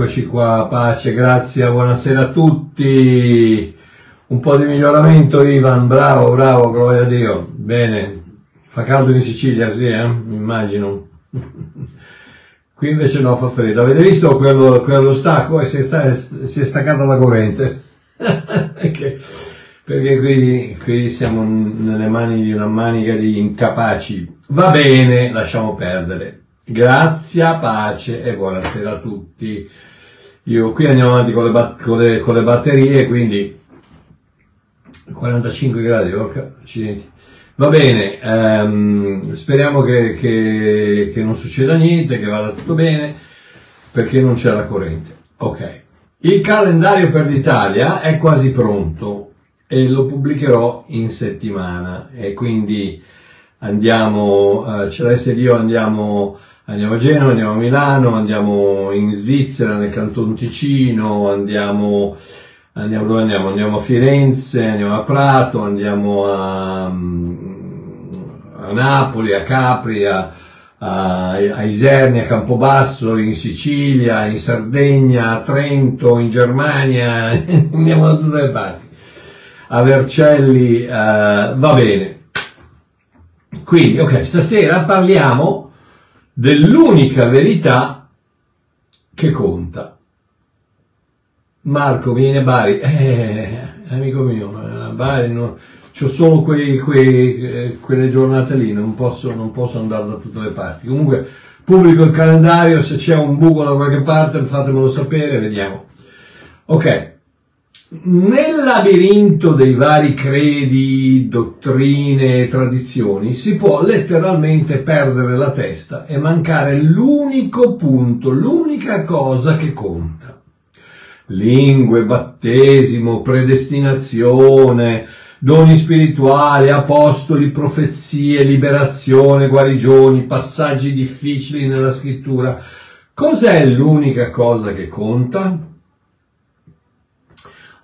eccoci qua, pace, grazie, buonasera a tutti. Un po' di miglioramento Ivan, bravo, bravo, gloria a Dio. Bene, fa caldo in Sicilia, sì, eh? immagino. Qui invece no, fa freddo. Avete visto quello, quello stacco e si è, sta, si è staccata la corrente? perché, qui, qui siamo nelle mani di una manica di incapaci. Va bene, lasciamo perdere. Grazia, pace e buonasera a tutti. Io qui andiamo avanti con le, bat- con le, con le batterie, quindi 45 gradi, orca, accidenti. Va bene, ehm, speriamo che, che, che non succeda niente, che vada tutto bene, perché non c'è la corrente. Ok. Il calendario per l'Italia è quasi pronto e lo pubblicherò in settimana e quindi andiamo, eh, Celeste ed io andiamo Andiamo a Genova, andiamo a Milano, andiamo in Svizzera, nel Canton Ticino, andiamo, andiamo dove andiamo? Andiamo a Firenze, andiamo a Prato, andiamo a, a Napoli, a Capri, a, a, a Isernia, a Campobasso, in Sicilia, in Sardegna, a Trento, in Germania, andiamo da tutte le parti. A Vercelli, uh, va bene. Quindi, ok, stasera parliamo dell'unica verità che conta. Marco viene a Bari, eh, amico mio, a Bari no, ho solo quei, quei, eh, quelle giornate lì, non posso, non posso andare da tutte le parti. Comunque pubblico il calendario, se c'è un buco da qualche parte fatemelo sapere, vediamo. Ok, nel labirinto dei vari credi, dottrine e tradizioni si può letteralmente perdere la testa e mancare l'unico punto, l'unica cosa che conta. Lingue, battesimo, predestinazione, doni spirituali, apostoli, profezie, liberazione, guarigioni, passaggi difficili nella scrittura. Cos'è l'unica cosa che conta?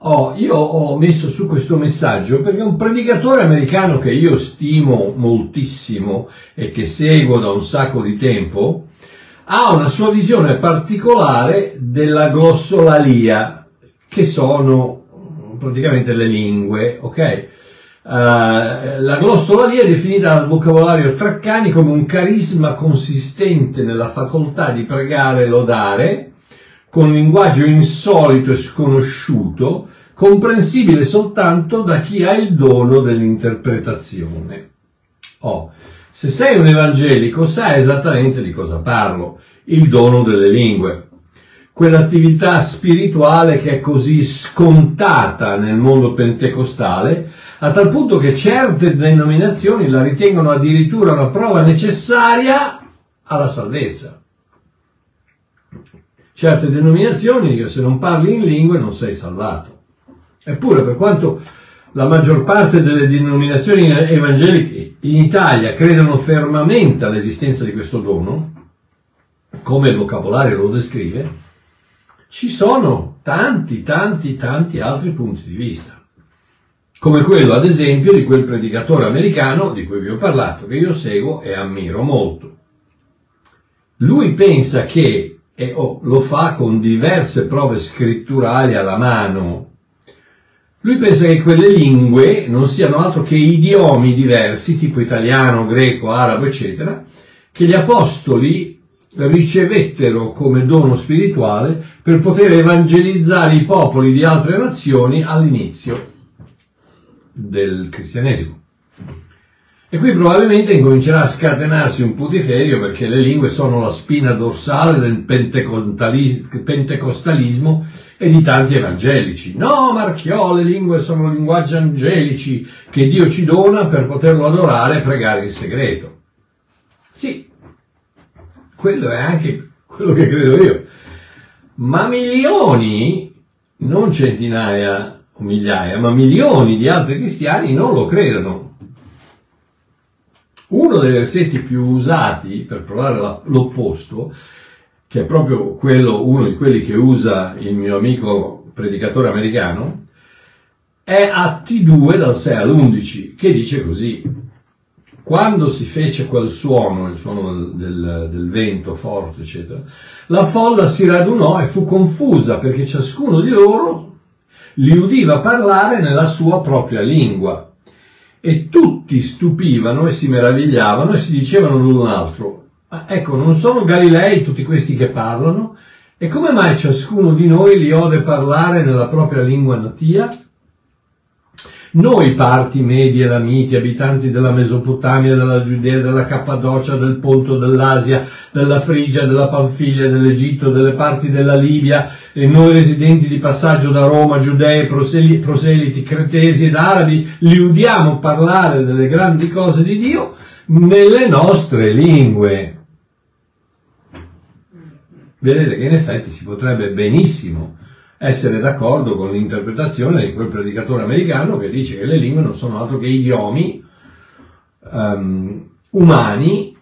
Oh, io ho messo su questo messaggio perché un predicatore americano che io stimo moltissimo e che seguo da un sacco di tempo ha una sua visione particolare della glossolalia, che sono praticamente le lingue, ok? Uh, la glossolalia è definita dal vocabolario Traccani come un carisma consistente nella facoltà di pregare e lodare, con linguaggio insolito e sconosciuto, comprensibile soltanto da chi ha il dono dell'interpretazione. Oh, se sei un evangelico sai esattamente di cosa parlo, il dono delle lingue, quell'attività spirituale che è così scontata nel mondo pentecostale, a tal punto che certe denominazioni la ritengono addirittura una prova necessaria alla salvezza certe denominazioni che se non parli in lingue non sei salvato. Eppure, per quanto la maggior parte delle denominazioni evangeliche in Italia credono fermamente all'esistenza di questo dono, come il vocabolario lo descrive, ci sono tanti, tanti, tanti altri punti di vista. Come quello, ad esempio, di quel predicatore americano di cui vi ho parlato, che io seguo e ammiro molto. Lui pensa che e oh, lo fa con diverse prove scritturali alla mano. Lui pensa che quelle lingue non siano altro che idiomi diversi, tipo italiano, greco, arabo, eccetera, che gli apostoli ricevettero come dono spirituale per poter evangelizzare i popoli di altre nazioni all'inizio del cristianesimo. E qui probabilmente incomincerà a scatenarsi un putiferio perché le lingue sono la spina dorsale del pentecostalismo e di tanti evangelici. No, Marchiò, le lingue sono linguaggi angelici che Dio ci dona per poterlo adorare e pregare in segreto. Sì, quello è anche quello che credo io. Ma milioni, non centinaia o migliaia, ma milioni di altri cristiani non lo credono uno dei versetti più usati per provare l'opposto, che è proprio quello, uno di quelli che usa il mio amico predicatore americano, è Atti 2 dal 6 all'11, che dice così. quando si fece quel suono, il suono del, del, vento forte, eccetera, la folla si radunò e fu confusa perché ciascuno di loro li udiva parlare nella sua propria lingua. E tutti stupivano e si meravigliavano e si dicevano l'un l'altro, ecco, non sono Galilei tutti questi che parlano? E come mai ciascuno di noi li ode parlare nella propria lingua natia? Noi parti medi e lamiti, abitanti della Mesopotamia, della Giudea, della Cappadocia, del Ponto, dell'Asia, della Frigia, della Panfilia, dell'Egitto, delle parti della Libia, e noi residenti di passaggio da Roma, giudei, proseliti, cretesi ed arabi, li udiamo parlare delle grandi cose di Dio nelle nostre lingue. Vedete che in effetti si potrebbe benissimo essere d'accordo con l'interpretazione di quel predicatore americano che dice che le lingue non sono altro che idiomi um, umani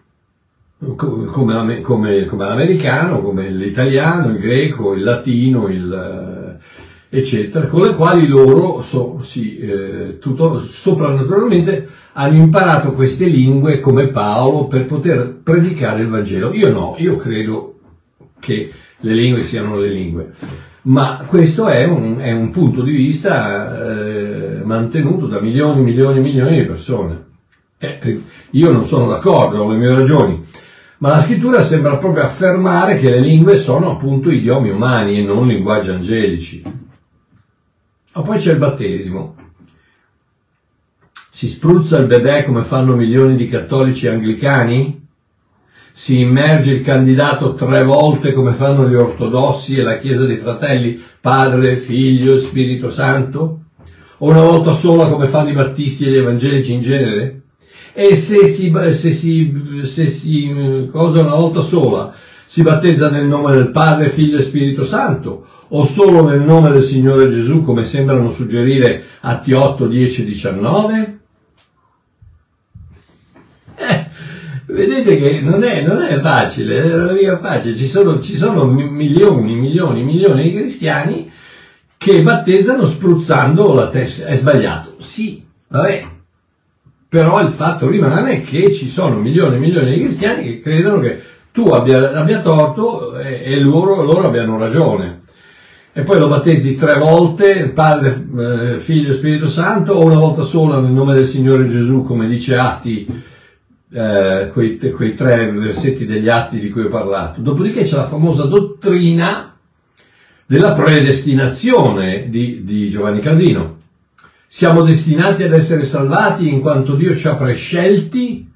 come, come, come, l'americano, come l'italiano, il greco, il latino, il, eh, eccetera, con le quali loro so, sì, eh, tutto, soprannaturalmente hanno imparato queste lingue come Paolo per poter predicare il Vangelo. Io no, io credo che le lingue siano le lingue ma questo è un, è un punto di vista eh, mantenuto da milioni, milioni, milioni di persone. Eh, io non sono d'accordo, ho le mie ragioni, ma la scrittura sembra proprio affermare che le lingue sono appunto idiomi umani e non linguaggi angelici. Ma poi c'è il battesimo. Si spruzza il bebè come fanno milioni di cattolici anglicani? si immerge il candidato tre volte come fanno gli ortodossi e la Chiesa dei Fratelli, Padre, Figlio e Spirito Santo? O una volta sola come fanno i battisti e gli evangelici in genere? E se si, se si, se si cosa una volta sola, si battezza nel nome del Padre, Figlio e Spirito Santo? O solo nel nome del Signore Gesù come sembrano suggerire Atti 8, 10 19? vedete che non è, non è facile, non è facile. Ci sono, ci sono milioni, milioni, milioni di cristiani che battezzano spruzzando la testa. È sbagliato. Sì, vabbè. Però il fatto rimane che ci sono milioni e milioni di cristiani che credono che tu abbia, abbia torto e, e loro, loro, abbiano ragione. E poi lo battezzi tre volte, Padre, eh, Figlio e Spirito Santo, o una volta sola nel nome del Signore Gesù, come dice Atti eh, quei, quei tre versetti degli atti di cui ho parlato. Dopodiché c'è la famosa dottrina della predestinazione di, di Giovanni Calvino. Siamo destinati ad essere salvati in quanto Dio ci ha prescelti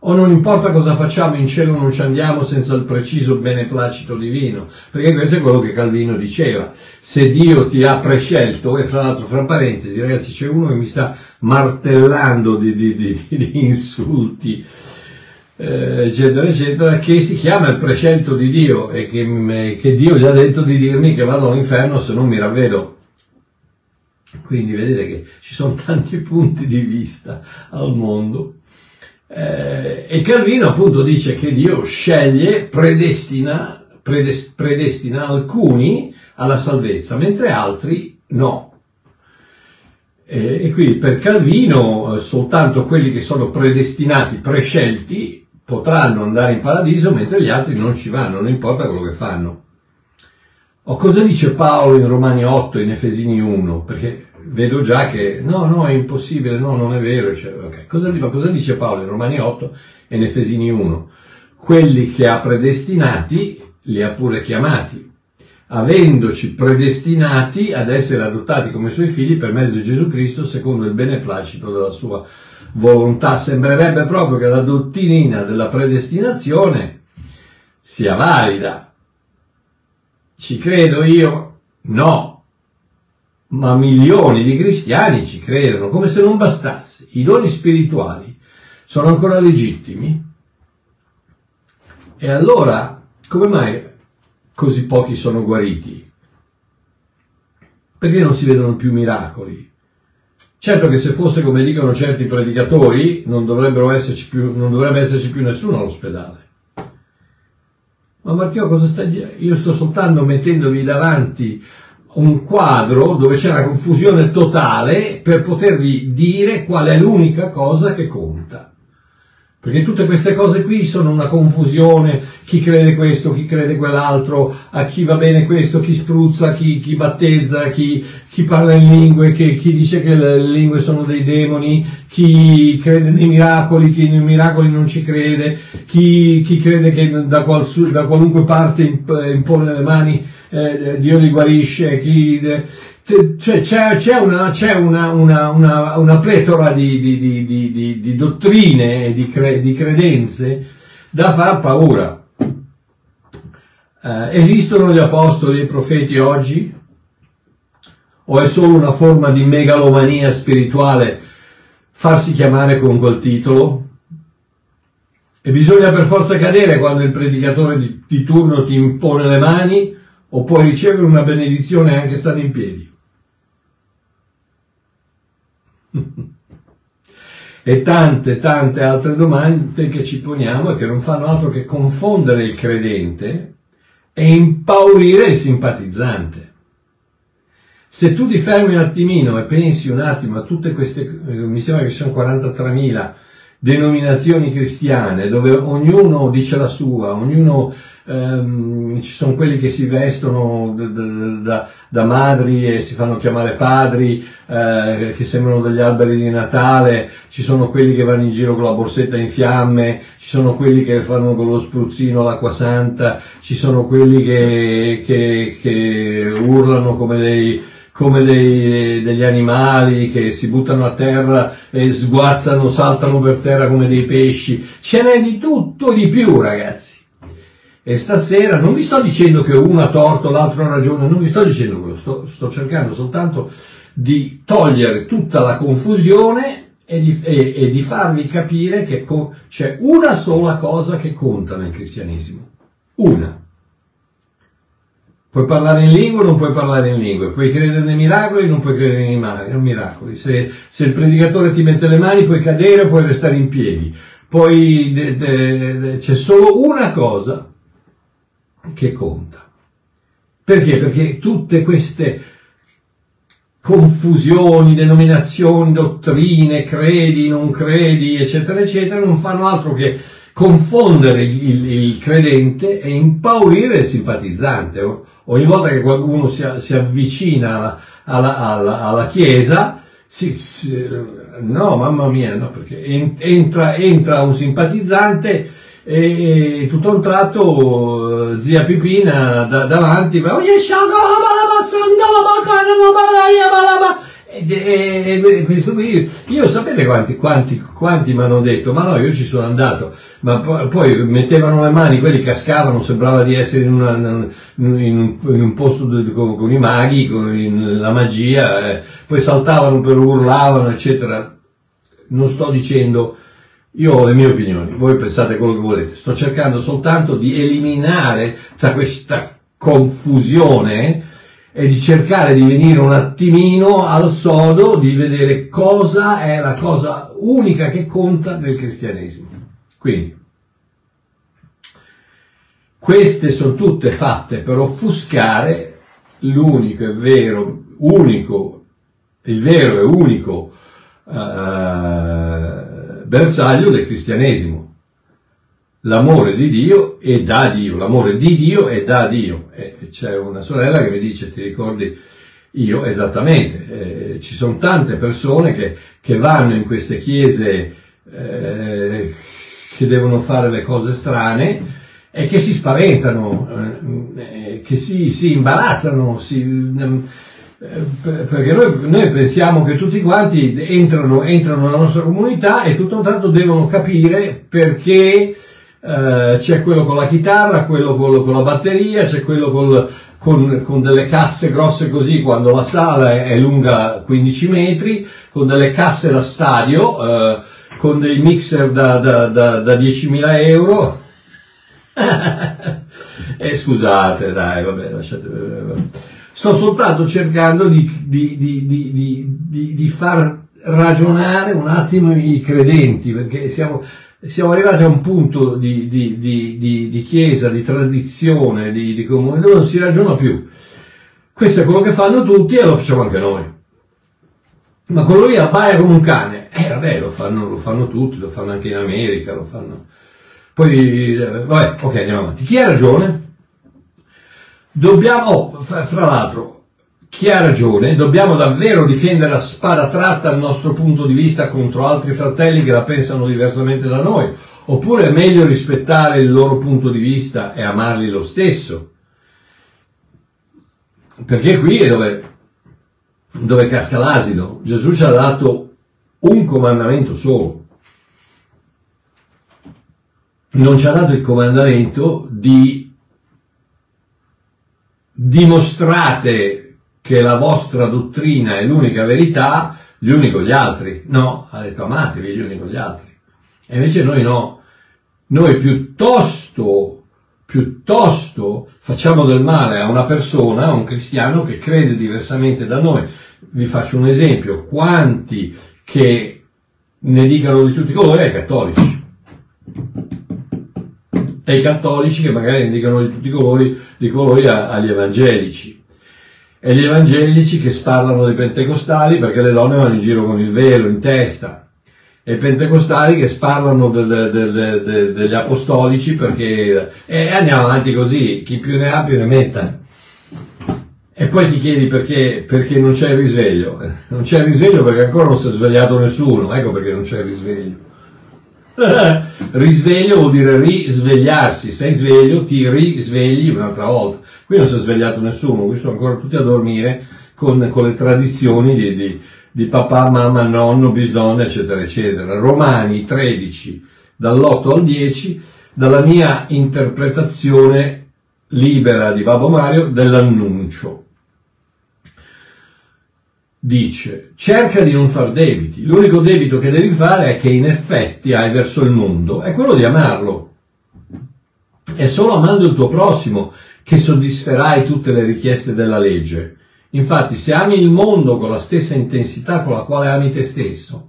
o non importa cosa facciamo in cielo non ci andiamo senza il preciso beneplacito divino, perché questo è quello che Calvino diceva. Se Dio ti ha prescelto, e fra l'altro, fra parentesi, ragazzi, c'è uno che mi sta martellando di, di, di, di insulti, eh, eccetera, eccetera, che si chiama il prescelto di Dio e che, che Dio gli ha detto di dirmi che vado all'inferno se non mi ravvedo. Quindi vedete che ci sono tanti punti di vista al mondo. Eh, e Calvino appunto dice che Dio sceglie, predestina, predest, predestina alcuni alla salvezza, mentre altri no. E, e quindi per Calvino eh, soltanto quelli che sono predestinati, prescelti, potranno andare in paradiso, mentre gli altri non ci vanno, non importa quello che fanno. O cosa dice Paolo in Romani 8 e in Efesini 1? Perché vedo già che no, no, è impossibile, no, non è vero. Cioè, okay. cosa, cosa, dice Paolo in Romani 8 e in Efesini 1? Quelli che ha predestinati li ha pure chiamati, avendoci predestinati ad essere adottati come suoi figli per mezzo di Gesù Cristo secondo il beneplacito della sua volontà. Sembrerebbe proprio che la dottrina della predestinazione sia valida. Ci credo io? No, ma milioni di cristiani ci credono, come se non bastasse. I doni spirituali sono ancora legittimi. E allora, come mai così pochi sono guariti? Perché non si vedono più miracoli? Certo che se fosse come dicono certi predicatori, non, più, non dovrebbe esserci più nessuno all'ospedale. Ma Marchio, cosa sta Io sto soltanto mettendovi davanti un quadro dove c'è una confusione totale per potervi dire qual è l'unica cosa che conta. Perché tutte queste cose qui sono una confusione, chi crede questo, chi crede quell'altro, a chi va bene questo, chi spruzza, chi, chi battezza, chi, chi, parla in lingue, chi, chi, dice che le lingue sono dei demoni, chi crede nei miracoli, chi nei miracoli non ci crede, chi, crede che da, qual, da, qualunque parte impone le mani eh, Dio li guarisce, chi... Eh, cioè, c'è, c'è, una, c'è una, una, una, pletora di, di, di, di dottrine e di, cre, di, credenze da far paura. Eh, esistono gli apostoli e i profeti oggi? O è solo una forma di megalomania spirituale farsi chiamare con quel titolo? E bisogna per forza cadere quando il predicatore di, di turno ti impone le mani o puoi ricevere una benedizione anche stando in piedi? E tante, tante altre domande che ci poniamo e che non fanno altro che confondere il credente e impaurire il simpatizzante. Se tu ti fermi un attimino e pensi un attimo a tutte queste, eh, mi sembra che ci sono 43.000 denominazioni cristiane dove ognuno dice la sua, ognuno ehm, ci sono quelli che si vestono da, da, da, madri e si fanno chiamare padri, eh, che sembrano degli alberi di Natale, ci sono quelli che vanno in giro con la borsetta in fiamme, ci sono quelli che fanno con lo spruzzino l'acqua santa, ci sono quelli che, che, che urlano come dei come dei, degli animali che si buttano a terra e sguazzano, saltano per terra come dei pesci. Ce n'è di tutto di più, ragazzi. E stasera non vi sto dicendo che uno ha torto, l'altro ha ragione, non vi sto dicendo quello, sto, sto cercando soltanto di togliere tutta la confusione e di, e, e di farvi capire che co- c'è una sola cosa che conta nel cristianesimo. Una. Puoi parlare in lingua o non puoi parlare in lingua, puoi credere nei miracoli o non puoi credere nei miracoli. Se, se, il predicatore ti mette le mani puoi cadere o puoi restare in piedi. Poi de, de, de, c'è solo una cosa che conta. Perché? Perché tutte queste confusioni, denominazioni, dottrine, credi, non credi, eccetera, eccetera, non fanno altro che confondere il, il credente e impaurire il simpatizzante. Ogni volta che qualcuno si, si avvicina alla, alla, alla Chiesa, si, si, no, mamma mia, no, perché entra, entra un simpatizzante e tutto a un tratto zia Pipina da, davanti va e, e, questo qui, io sapete quanti, quanti, quanti mi hanno detto, ma no, io ci sono andato, ma poi, poi mettevano le mani, quelli cascavano, sembrava di essere in, una, in, un, in un, posto con, con, i maghi, con la magia, eh, poi saltavano per urlavano, eccetera. Non sto dicendo, io ho le mie opinioni, voi pensate quello che volete, sto cercando soltanto di eliminare tutta questa confusione e di cercare di venire un attimino al sodo, di vedere cosa è la cosa unica che conta nel cristianesimo. Quindi, queste sono tutte fatte per offuscare l'unico e vero, unico, il vero e unico uh, bersaglio del cristianesimo, l'amore di Dio è da Dio, l'amore di Dio è da Dio. E c'è una sorella che mi dice, ti ricordi io? Esattamente, eh, ci sono tante persone che, che, vanno in queste chiese eh, che devono fare le cose strane e che si spaventano, eh, che si, si imbarazzano, si, eh, perché noi, noi, pensiamo che tutti quanti entrano, entrano nella nostra comunità e tutto un tratto devono capire perché eh, c'è quello con la chitarra, quello con, con la batteria, c'è quello col, con, con, delle casse grosse così quando la sala è, è, lunga 15 metri, con delle casse da stadio, eh, con dei mixer da, da, da, da 10.000 euro. e eh, scusate, dai, vabbè, lasciate. Sto soltanto cercando di, di, di, di far ragionare un attimo i credenti, perché siamo, siamo arrivati a un punto di, chiesa, di tradizione, di, comune, dove non si ragiona più. Questo è quello che fanno tutti e lo facciamo anche noi. ma quello lì abbaia come un cane. Eh vabbè, lo fanno, lo fanno tutti, lo fanno anche in America, lo fanno... Poi, eh, vabbè, ok, andiamo avanti. Chi ha ragione? Dobbiamo, fra l'altro, chi ha ragione? Dobbiamo davvero difendere a spada tratta il nostro punto di vista contro altri fratelli che la pensano diversamente da noi? Oppure è meglio rispettare il loro punto di vista e amarli lo stesso? Perché qui è dove dove casca l'asino. Gesù ci ha dato un comandamento solo. Non ci ha dato il comandamento di dimostrate che la vostra dottrina è l'unica verità, gli uni con gli altri. No, ha detto amatevi gli uni con gli altri. E invece noi no. Noi piuttosto piuttosto facciamo del male a una persona, a un cristiano che crede diversamente da noi. Vi faccio un esempio, quanti che ne dicano di tutti i colori ai cattolici. E i cattolici che magari ne dicano di tutti i colori, di colori agli evangelici. E gli evangelici che sparlano dei pentecostali perché le donne vanno in giro con il velo in testa e pentecostali che sparlano del, del, del, degli apostolici perché e andiamo avanti così, chi più ne ha più ne metta. E poi ti chiedi perché, perché non c'è il risveglio. Non c'è il risveglio perché ancora non si è svegliato nessuno, ecco perché non c'è il risveglio. Risveglio vuol dire risvegliarsi, sei sveglio, ti risvegli un'altra volta. Qui non si è svegliato nessuno, qui sono ancora tutti a dormire con, con le tradizioni di, di di papà, mamma, nonno, bisnonno, eccetera, eccetera. Romani 13, dall'8 al 10, dalla mia interpretazione libera di Babbo Mario dell'annuncio. Dice, cerca di non far debiti. L'unico debito che devi fare è che in effetti hai verso il mondo, è quello di amarlo. È solo amando il tuo prossimo che soddisferai tutte le richieste della legge. Infatti, se ami il mondo con la stessa intensità con la quale ami te stesso,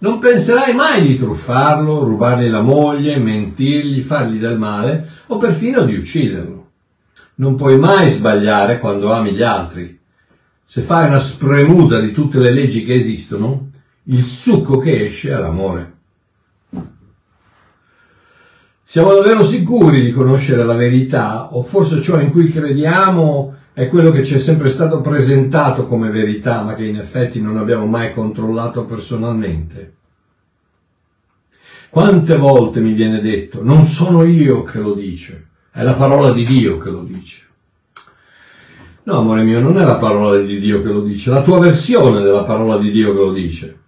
non penserai mai di truffarlo, rubargli la moglie, mentirgli, fargli del male o perfino di ucciderlo. Non puoi mai sbagliare quando ami gli altri. Se fai una spremuta di tutte le leggi che esistono, il succo che esce è l'amore. Siamo davvero sicuri di conoscere la verità o forse ciò in cui crediamo è quello che ci è sempre stato presentato come verità, ma che in effetti non abbiamo mai controllato personalmente. Quante volte mi viene detto, non sono io che lo dice, è la parola di Dio che lo dice. No, amore mio, non è la parola di Dio che lo dice, la tua versione della parola di Dio che lo dice.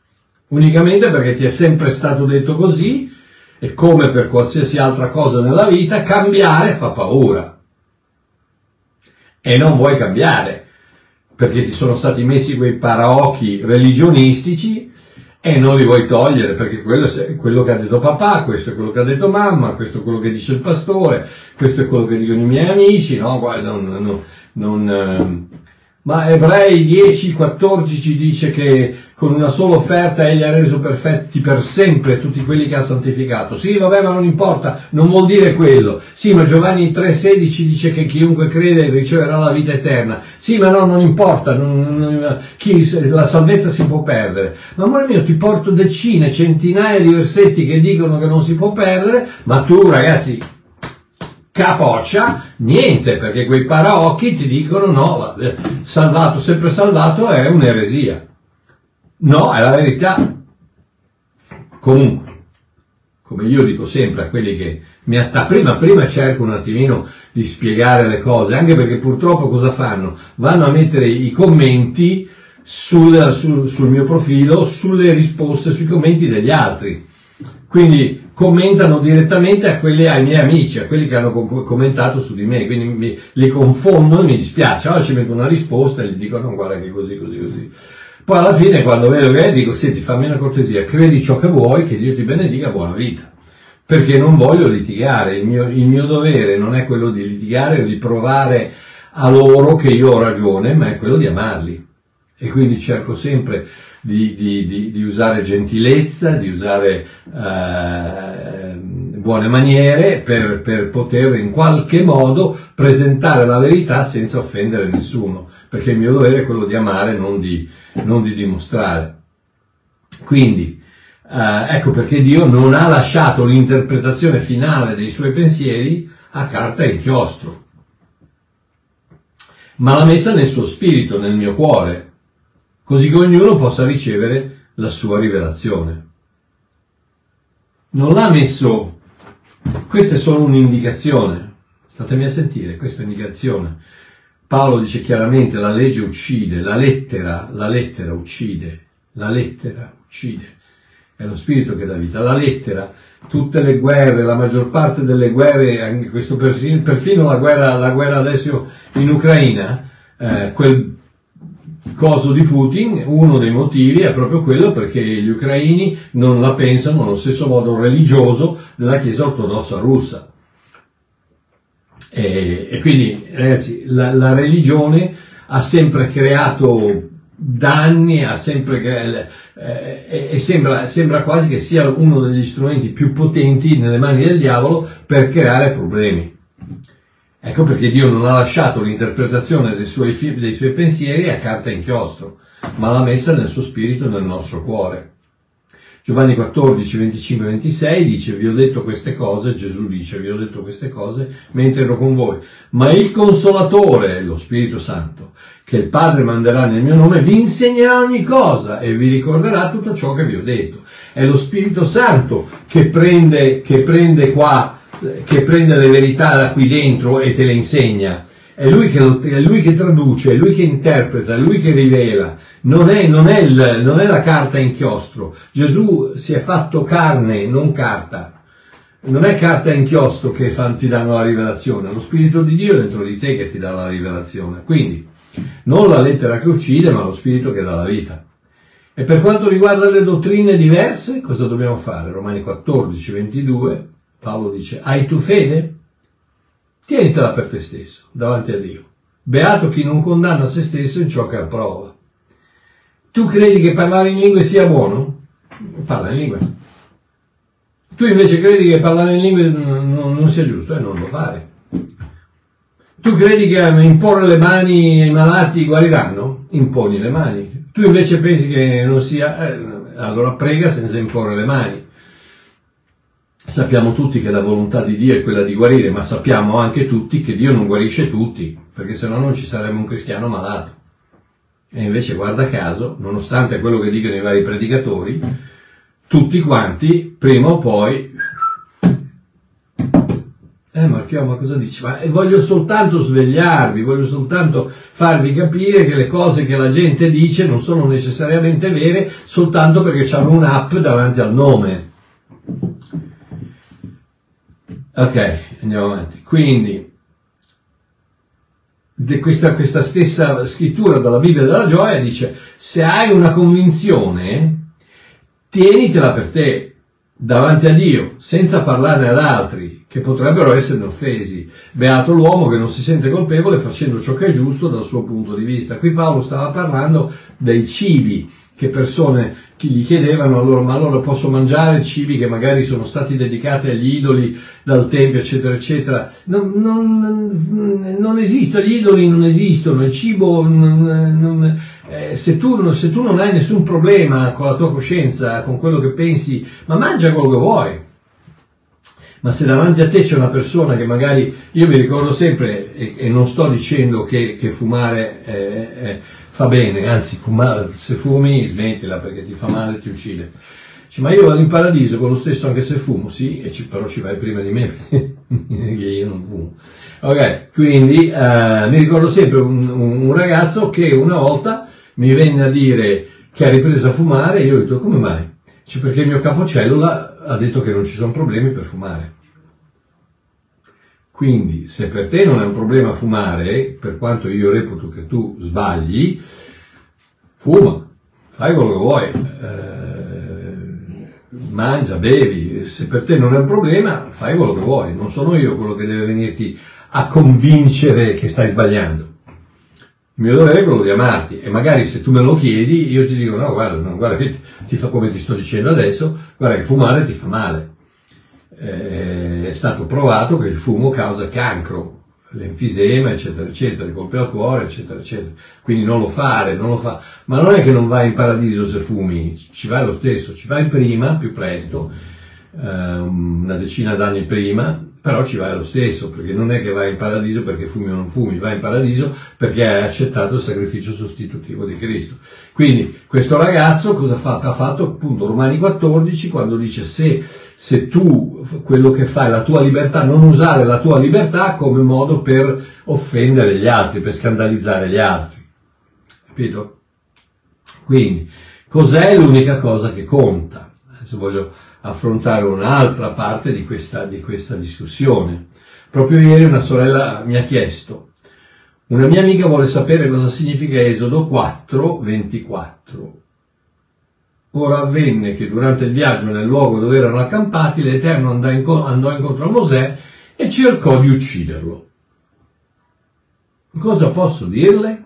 Unicamente perché ti è sempre stato detto così e come per qualsiasi altra cosa nella vita, cambiare fa paura e non vuoi cambiare perché ti sono stati messi quei paraocchi religionistici e non li vuoi togliere perché quello è quello che ha detto papà, questo è quello che ha detto mamma, questo è quello che dice il pastore, questo è quello che dicono i miei amici, no, guarda, non, non, non, ehm, ma Ebrei 10, 14 dice che con una sola offerta egli ha reso perfetti per sempre tutti quelli che ha santificato. Sì, vabbè, ma non importa, non vuol dire quello. Sì, ma Giovanni 3,16 dice che chiunque crede riceverà la vita eterna. Sì, ma no, non importa, non, non, chi, la salvezza si può perdere. Ma amore mio, ti porto decine, centinaia di versetti che dicono che non si può perdere, ma tu ragazzi capoccia, niente, perché quei paraocchi ti dicono no, salvato, sempre salvato è un'eresia. No, è la verità. Comunque, come io dico sempre a quelli che mi attaccano, prima, prima cerco un attimino di spiegare le cose, anche perché purtroppo cosa fanno? Vanno a mettere i commenti sul, sul, sul mio profilo, sulle risposte, sui commenti degli altri. Quindi commentano direttamente a quelli, ai miei amici, a quelli che hanno commentato su di me, quindi mi, li confondono e mi dispiace. Allora ci metto una risposta e gli dico no guarda che così, così, così. Poi alla fine quando vedo che dico senti fammi una cortesia, credi ciò che vuoi, che Dio ti benedica, buona vita. Perché non voglio litigare, il mio, il mio dovere non è quello di litigare o di provare a loro che io ho ragione, ma è quello di amarli. E quindi cerco sempre di, di, di, di usare gentilezza, di usare eh, buone maniere per, per poter in qualche modo presentare la verità senza offendere nessuno, perché il mio dovere è quello di amare, non di, non di dimostrare. Quindi, eh, ecco perché Dio non ha lasciato l'interpretazione finale dei suoi pensieri a carta e inchiostro, ma l'ha messa nel suo spirito, nel mio cuore, così che ognuno possa ricevere la sua rivelazione. Non l'ha messo, questa è solo un'indicazione, statemi a sentire, questa è un'indicazione. Paolo dice chiaramente la legge uccide, la lettera, la lettera uccide, la lettera uccide è lo spirito che dà vita. La lettera, tutte le guerre, la maggior parte delle guerre, anche questo perfino, perfino la, guerra, la guerra adesso in Ucraina, eh, quel coso di Putin, uno dei motivi è proprio quello perché gli ucraini non la pensano allo stesso modo religioso della Chiesa ortodossa russa. E, e quindi, ragazzi, la, la religione ha sempre creato danni, ha sempre, eh, e sembra, sembra quasi che sia uno degli strumenti più potenti nelle mani del diavolo per creare problemi. Ecco perché Dio non ha lasciato l'interpretazione dei suoi, dei suoi pensieri a carta inchiostro, ma l'ha messa nel suo spirito e nel nostro cuore. Giovanni 14, 25, 26 dice, vi ho detto queste cose, Gesù dice, vi ho detto queste cose mentre ero con voi, ma il consolatore, lo Spirito Santo, che il Padre manderà nel mio nome, vi insegnerà ogni cosa e vi ricorderà tutto ciò che vi ho detto. È lo Spirito Santo che prende, che prende qua, che prende le verità da qui dentro e te le insegna. È lui, che, è lui che traduce, è lui che interpreta, è lui che rivela. Non è, non, è il, non è la carta inchiostro. Gesù si è fatto carne, non carta. Non è carta e inchiostro che ti danno la rivelazione, è lo Spirito di Dio dentro di te che ti dà la rivelazione. Quindi, non la lettera che uccide, ma lo spirito che dà la vita. E per quanto riguarda le dottrine diverse, cosa dobbiamo fare? Romani 14, 22, Paolo dice, hai tu fede? Tienitela per te stesso, davanti a Dio. Beato chi non condanna se stesso in ciò che approva. Tu credi che parlare in lingue sia buono? Parla in lingue. Tu invece credi che parlare in lingue non, non sia giusto e eh, non lo fare. Tu credi che imporre le mani ai malati guariranno? Imponi le mani. Tu invece pensi che non sia... Eh, allora prega senza imporre le mani. Sappiamo tutti che la volontà di Dio è quella di guarire, ma sappiamo anche tutti che Dio non guarisce tutti, perché se no non ci sarebbe un cristiano malato. E invece, guarda caso, nonostante quello che dicono i vari predicatori, tutti quanti, prima o poi, eh Marchio, ma cosa dici? Ma eh, voglio soltanto svegliarvi, voglio soltanto farvi capire che le cose che la gente dice non sono necessariamente vere soltanto perché hanno un'app davanti al nome. Ok, andiamo avanti. Quindi, questa, questa stessa scrittura dalla Bibbia della gioia dice, se hai una convinzione, tienitela per te, davanti a Dio, senza parlarne ad altri che potrebbero esserne offesi. Beato l'uomo che non si sente colpevole facendo ciò che è giusto dal suo punto di vista. Qui Paolo stava parlando dei cibi che persone gli chiedevano allora ma allora posso mangiare cibi che magari sono stati dedicati agli idoli dal tempio eccetera eccetera? Non, non, non esistono gli idoli non esistono il cibo non, eh, se, tu, se tu non hai nessun problema con la tua coscienza con quello che pensi ma mangia quello che vuoi ma se davanti a te c'è una persona che magari, io mi ricordo sempre, e, e non sto dicendo che, che fumare eh, eh, fa bene, anzi fumare, se fumi smettila perché ti fa male, ti uccide. Dice, ma io vado in paradiso con lo stesso anche se fumo, sì, ci, però ci vai prima di me, perché io non fumo. Ok, quindi eh, mi ricordo sempre un, un, ragazzo che una volta mi venne a dire che ha ripreso a fumare e io ho detto come mai? Dice, perché il mio capocellula ha detto che non ci sono problemi per fumare. Quindi, se per te non è un problema fumare, per quanto io reputo che tu sbagli, fuma, fai quello che vuoi, eh, mangia, bevi, se per te non è un problema, fai quello che vuoi, non sono io quello che deve venirti a convincere che stai sbagliando. Il mio dovere è quello di amarti e magari se tu me lo chiedi io ti dico no guarda, no, guarda che ti fa come ti sto dicendo adesso, guarda che fumare ti fa male eh, è stato provato che il fumo causa cancro, l'enfisema, eccetera, eccetera, le colpe al cuore, eccetera, eccetera. Quindi non lo fare, non lo fa. Ma non è che non vai in paradiso se fumi, ci vai lo stesso, ci vai prima, più presto, eh, una decina d'anni prima, però ci vai lo stesso, perché non è che vai in paradiso perché fumi o non fumi, vai in paradiso perché hai accettato il sacrificio sostitutivo di Cristo. Quindi questo ragazzo cosa ha fatto? Ha fatto appunto Romani 14 quando dice se, se tu quello che fai, la tua libertà, non usare la tua libertà come modo per offendere gli altri, per scandalizzare gli altri. Capito? Quindi, cos'è l'unica cosa che conta? Adesso voglio affrontare un'altra parte di questa, di questa discussione. Proprio ieri una sorella mi ha chiesto, una mia amica vuole sapere cosa significa Esodo 4, 24. Ora avvenne che durante il viaggio nel luogo dove erano accampati, l'Eterno andò, andò incontro a Mosè e cercò di ucciderlo. Cosa posso dirle?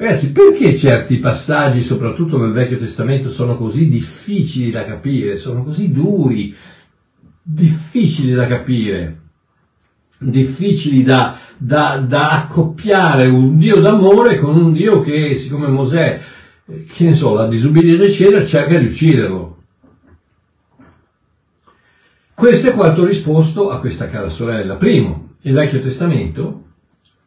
Ragazzi, perché certi passaggi, soprattutto nel Vecchio Testamento, sono così difficili da capire, sono così duri, difficili da capire, difficili da, da, da accoppiare un Dio d'amore con un Dio che, siccome Mosè, che ne so, la disubbidire eccetera, cerca di ucciderlo. Questo è quanto risposto a questa cara sorella. Primo, il Vecchio Testamento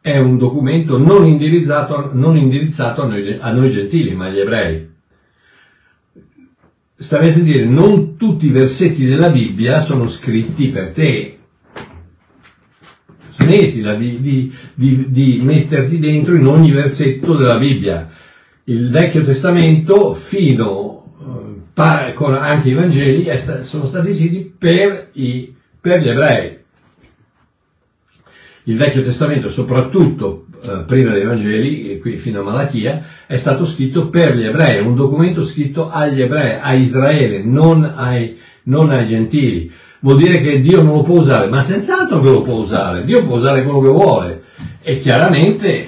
è un documento non indirizzato, non indirizzato a, noi, a, noi, gentili, ma agli ebrei. Stavesse a dire, non tutti i versetti della Bibbia sono scritti per te. Smettila di, di, di, di metterti dentro in ogni versetto della Bibbia. Il Vecchio Testamento, fino eh, anche i Vangeli, sono stati scritti per, i, per gli ebrei il Vecchio Testamento, soprattutto eh, prima dei Vangeli, qui fino a Malachia, è stato scritto per gli ebrei, un documento scritto agli ebrei, a Israele, non ai, non ai gentili. Vuol dire che Dio non lo può usare, ma senz'altro che lo può usare, Dio può usare quello che vuole. E chiaramente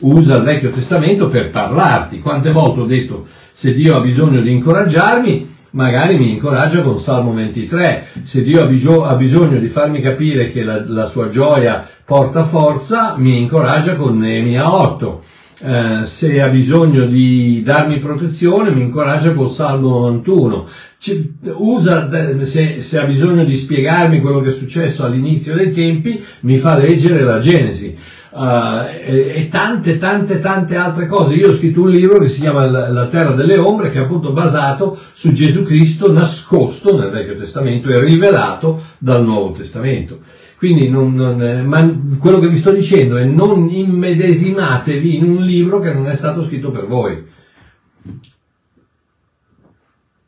usa il Vecchio Testamento per parlarti. Quante volte ho detto, se Dio ha bisogno di incoraggiarmi, magari mi incoraggia con Salmo 23. Se Dio ha, bisog- ha bisogno di farmi capire che la, la, sua gioia porta forza, mi incoraggia con Neemia 8. Eh, se ha bisogno di darmi protezione, mi incoraggia col Salmo 91. C- usa, se, se ha bisogno di spiegarmi quello che è successo all'inizio dei tempi, mi fa leggere la Genesi e, e, tante, tante, tante altre cose. Io ho scritto un libro che si chiama La terra delle ombre, che è appunto basato su Gesù Cristo nascosto nel Vecchio Testamento e rivelato dal Nuovo Testamento. Quindi non, non, ma quello che vi sto dicendo è non immedesimatevi in un libro che non è stato scritto per voi.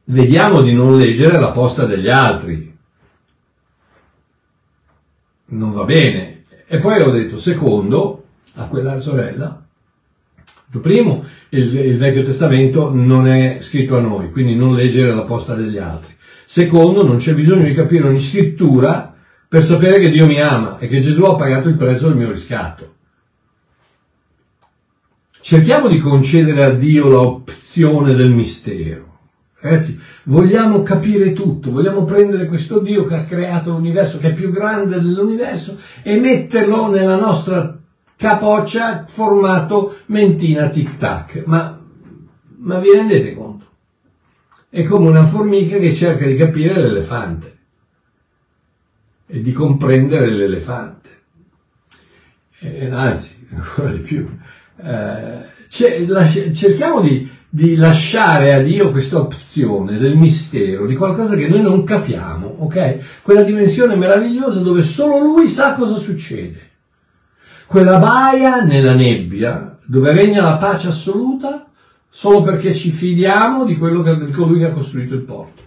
Vediamo di non leggere la posta degli altri. Non va bene, e poi ho detto, secondo, a quella sorella, primo, il, il, Vecchio Testamento non è scritto a noi, quindi non leggere la posta degli altri. Secondo, non c'è bisogno di capire ogni scrittura per sapere che Dio mi ama e che Gesù ha pagato il prezzo del mio riscatto. Cerchiamo di concedere a Dio l'opzione del mistero. Ragazzi, vogliamo capire tutto, vogliamo prendere questo Dio che ha creato l'universo, che è più grande dell'universo, e metterlo nella nostra capoccia formato mentina tic tac. Ma, ma vi rendete conto? È come una formica che cerca di capire l'elefante e di comprendere l'elefante. E, anzi, ancora di più. Eh, cerchiamo di di lasciare a Dio questa opzione del mistero, di qualcosa che noi non capiamo, ok? Quella dimensione meravigliosa dove solo Lui sa cosa succede. Quella baia nella nebbia, dove regna la pace assoluta, solo perché ci fidiamo di quello che, di colui che ha costruito il porto.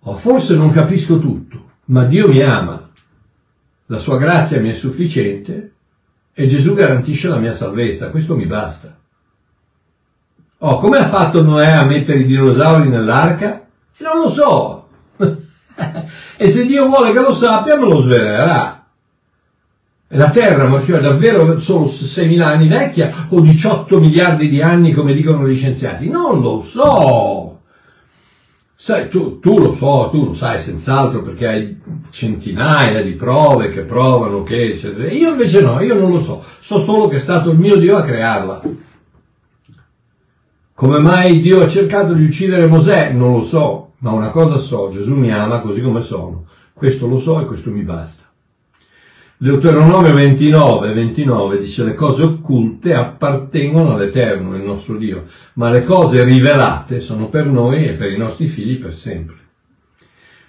O forse non capisco tutto, ma Dio mi ama, la sua grazia mi è sufficiente e Gesù garantisce la mia salvezza, questo mi basta. Oh, come ha fatto Noè a mettere i dinosauri nell'arca? Non lo so. e se Dio vuole che lo sappia, me lo svelerà. E la Terra ma è davvero solo 6.000 anni vecchia o 18 miliardi di anni come dicono gli scienziati? Non lo so. Sai, tu, tu, lo so, tu lo sai senz'altro perché hai centinaia di prove che provano che eccetera. Io invece no, io non lo so, so solo che è stato il mio Dio a crearla. Come mai Dio ha cercato di uccidere Mosè? Non lo so, ma una cosa so, Gesù mi ama così come sono. Questo lo so e questo mi basta. Deuteronomio 29, 29 dice le cose occulte appartengono all'Eterno, il nostro Dio, ma le cose rivelate sono per noi e per i nostri figli per sempre.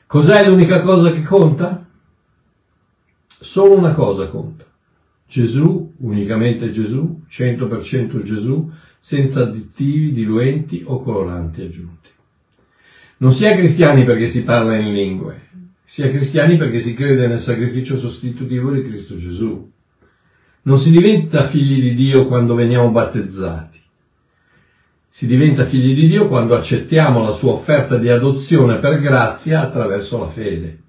Cos'è l'unica cosa che conta? Solo una cosa conta. Gesù, unicamente Gesù, 100% Gesù, senza additivi, diluenti o coloranti aggiunti. Non si è cristiani perché si parla in lingue, si è cristiani perché si crede nel sacrificio sostitutivo di Cristo Gesù. Non si diventa figli di Dio quando veniamo battezzati. Si diventa figli di Dio quando accettiamo la sua offerta di adozione per grazia attraverso la fede.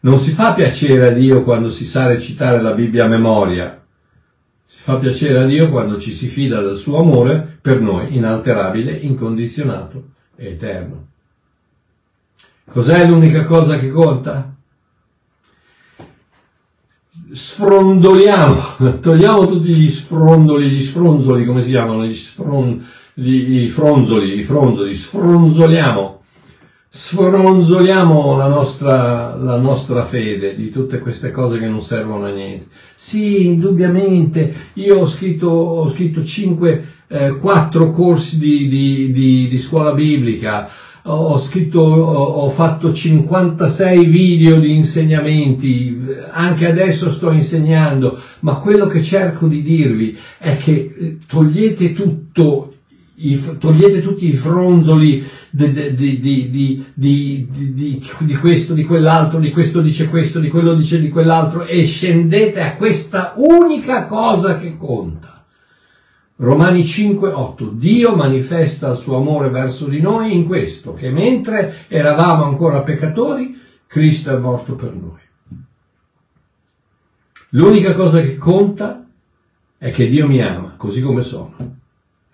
Non si fa piacere a Dio quando si sa recitare la Bibbia a memoria. Si fa piacere a Dio quando ci si fida del suo amore per noi, inalterabile, incondizionato e eterno. Cos'è l'unica cosa che conta? Sfrondoliamo, togliamo tutti gli sfrondoli, gli sfronzoli, come si chiamano, gli, sfron, gli, gli fronzoli, i fronzoli, sfronzoliamo, sfronzoliamo la nostra, la nostra fede di tutte queste cose che non servono a niente. Sì, indubbiamente, io ho scritto, ho scritto 5, eh, 4 corsi di, di, di, di scuola biblica, ho scritto, ho fatto 56 video di insegnamenti, anche adesso sto insegnando, ma quello che cerco di dirvi è che eh, togliete tutto i, togliete tutti i fronzoli di, di, di, di, questo, di quell'altro, di questo dice questo, di quello dice di quell'altro e scendete a questa unica cosa che conta. Romani 5, 8. Dio manifesta il suo amore verso di noi in questo, che mentre eravamo ancora peccatori, Cristo è morto per noi. L'unica cosa che conta è che Dio mi ama, così come sono.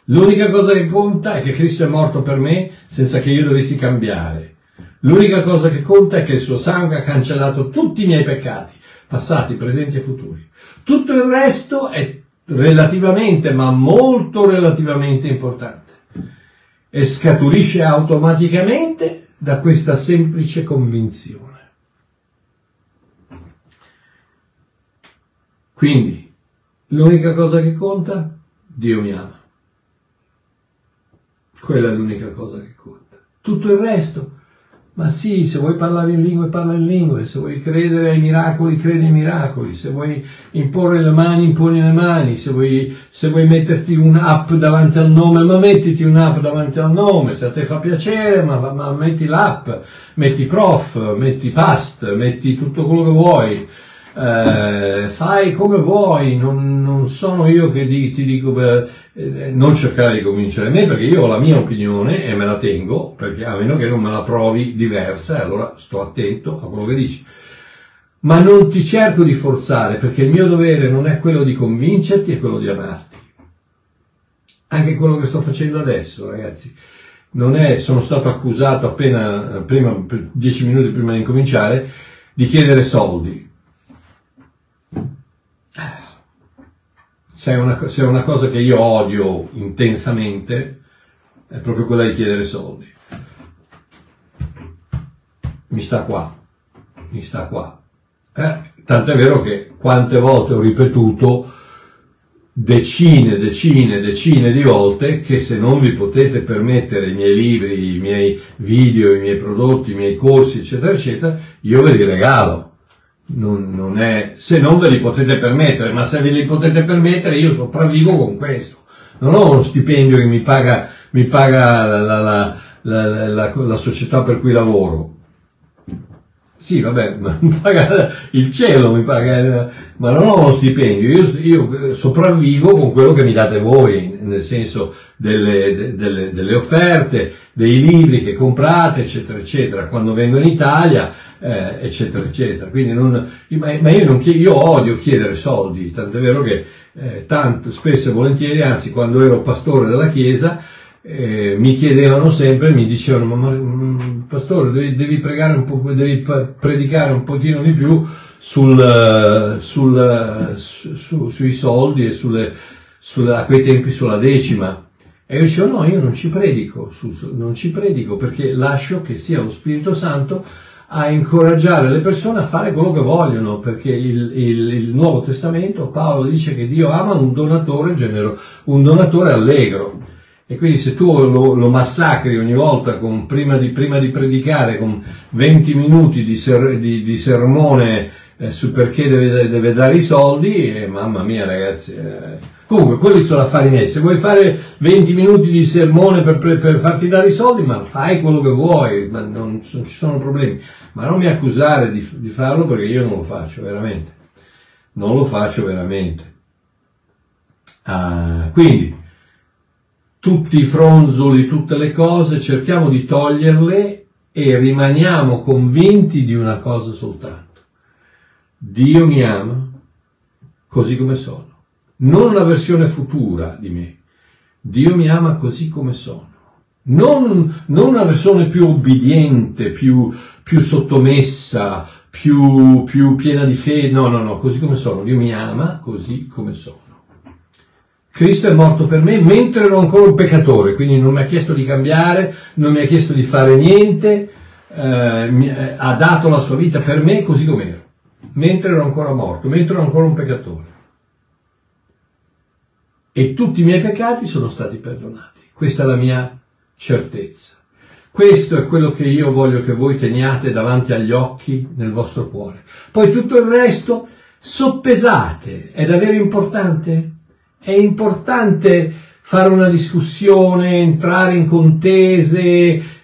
L'unica cosa che conta è che Cristo è morto per me senza che io dovessi cambiare. L'unica cosa che conta è che il suo sangue ha cancellato tutti i miei peccati, passati, presenti e futuri. Tutto il resto è relativamente, ma molto relativamente importante, e scaturisce automaticamente da questa semplice convinzione. Quindi, l'unica cosa che conta, Dio mi ama. Quella è l'unica cosa che conta. Tutto il resto. Ma sì, se vuoi parlare in lingue, parla in lingue, se vuoi credere ai miracoli, credi ai miracoli, se vuoi imporre le mani, imponi le mani, se vuoi, se vuoi metterti un'app davanti al nome, ma mettiti un'app davanti al nome, se a te fa piacere, ma, ma metti l'app, metti prof, metti past, metti tutto quello che vuoi eh, fai come vuoi, non, non sono io che di, ti dico beh, eh, non cercare di convincere me perché io ho la mia opinione e me la tengo, perché a meno che non me la provi diversa, allora sto attento a quello che dici. Ma non ti cerco di forzare perché il mio dovere non è quello di convincerti, è quello di amarti. Anche quello che sto facendo adesso, ragazzi. Non è, sono stato accusato appena, prima, dieci minuti prima di incominciare, di chiedere soldi se è, una, se è una cosa che io odio intensamente, è proprio quella di chiedere soldi. Mi sta qua, mi sta qua. Eh, tant'è vero che quante volte ho ripetuto decine, decine, decine di volte che se non vi potete permettere i miei libri, i miei video, i miei prodotti, i miei corsi, eccetera, eccetera, io ve li regalo non, non è, se non ve li potete permettere, ma se ve li potete permettere io sopravvivo con questo. Non ho uno stipendio che mi paga, mi paga la, la, la, la società per cui lavoro. Sì, vabbè, paga il cielo, mi paga, ma non ho uno stipendio, io, io sopravvivo con quello che mi date voi, nel senso delle, delle, delle, offerte, dei libri che comprate, eccetera, eccetera, quando vengo in Italia, eh, eccetera, eccetera. Quindi non, ma io, non, io odio chiedere soldi, tant'è vero che eh, tanto, spesso e volentieri, anzi quando ero pastore della Chiesa, eh, mi chiedevano sempre, mi dicevano, ma, ma mm, pastore, devi, devi, pregare un po', devi predicare un pochino di più sul, sul, su, su, sui soldi e sulle, sulle, a quei tempi sulla decima. E io dicevo, no, io non ci predico, su, non ci predico perché lascio che sia lo Spirito Santo a incoraggiare le persone a fare quello che vogliono, perché il, il, il Nuovo Testamento, Paolo dice che Dio ama un donatore genero, un donatore allegro. E quindi se tu lo, lo massacri ogni volta con, prima, di, prima, di, predicare con 20 minuti di, ser, di, di sermone eh, su perché deve, deve, dare i soldi, eh, mamma mia ragazzi, eh. comunque quelli sono affari miei, se vuoi fare 20 minuti di sermone per, per, per, farti dare i soldi, ma fai quello che vuoi, ma non, non ci sono problemi, ma non mi accusare di, di farlo perché io non lo faccio veramente, non lo faccio veramente. Ah, quindi, tutti i fronzoli, tutte le cose, cerchiamo di toglierle e rimaniamo convinti di una cosa soltanto. Dio mi ama così come sono. Non una versione futura di me. Dio mi ama così come sono. Non, non una versione più obbediente, più, più sottomessa, più, più piena di fede. No, no, no, così come sono. Dio mi ama così come sono. Cristo è morto per me mentre ero ancora un peccatore, quindi non mi ha chiesto di cambiare, non mi ha chiesto di fare niente, eh, mi, eh, ha dato la sua vita per me così com'ero, mentre ero ancora morto, mentre ero ancora un peccatore. E tutti i miei peccati sono stati perdonati. Questa è la mia certezza. Questo è quello che io voglio che voi teniate davanti agli occhi nel vostro cuore. Poi tutto il resto soppesate. È davvero importante? È importante fare una discussione, entrare in contese,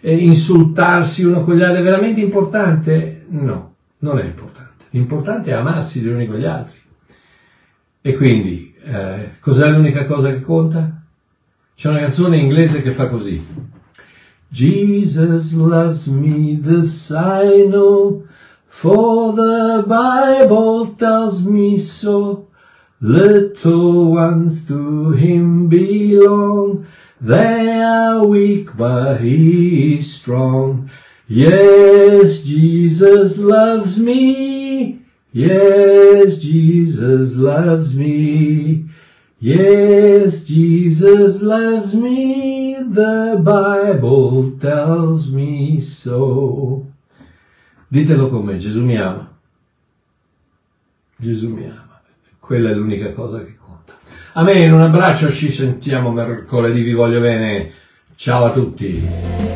eh, insultarsi uno con gli altri. È veramente importante? No, non è importante. L'importante è amarsi gli uni con gli altri. E quindi, eh, cos'è l'unica cosa che conta? C'è una canzone inglese che fa così. Jesus loves me, this I know, for the Bible tells me so. Little ones to him belong, they are weak but he is strong. Yes, Jesus loves me. Yes, Jesus loves me. Yes, Jesus loves me. The Bible tells me so. Ditelo con me, Gesù mi ama. Gesù mi ama. Quella è l'unica cosa che conta. A me un abbraccio, ci sentiamo mercoledì, vi voglio bene. Ciao a tutti.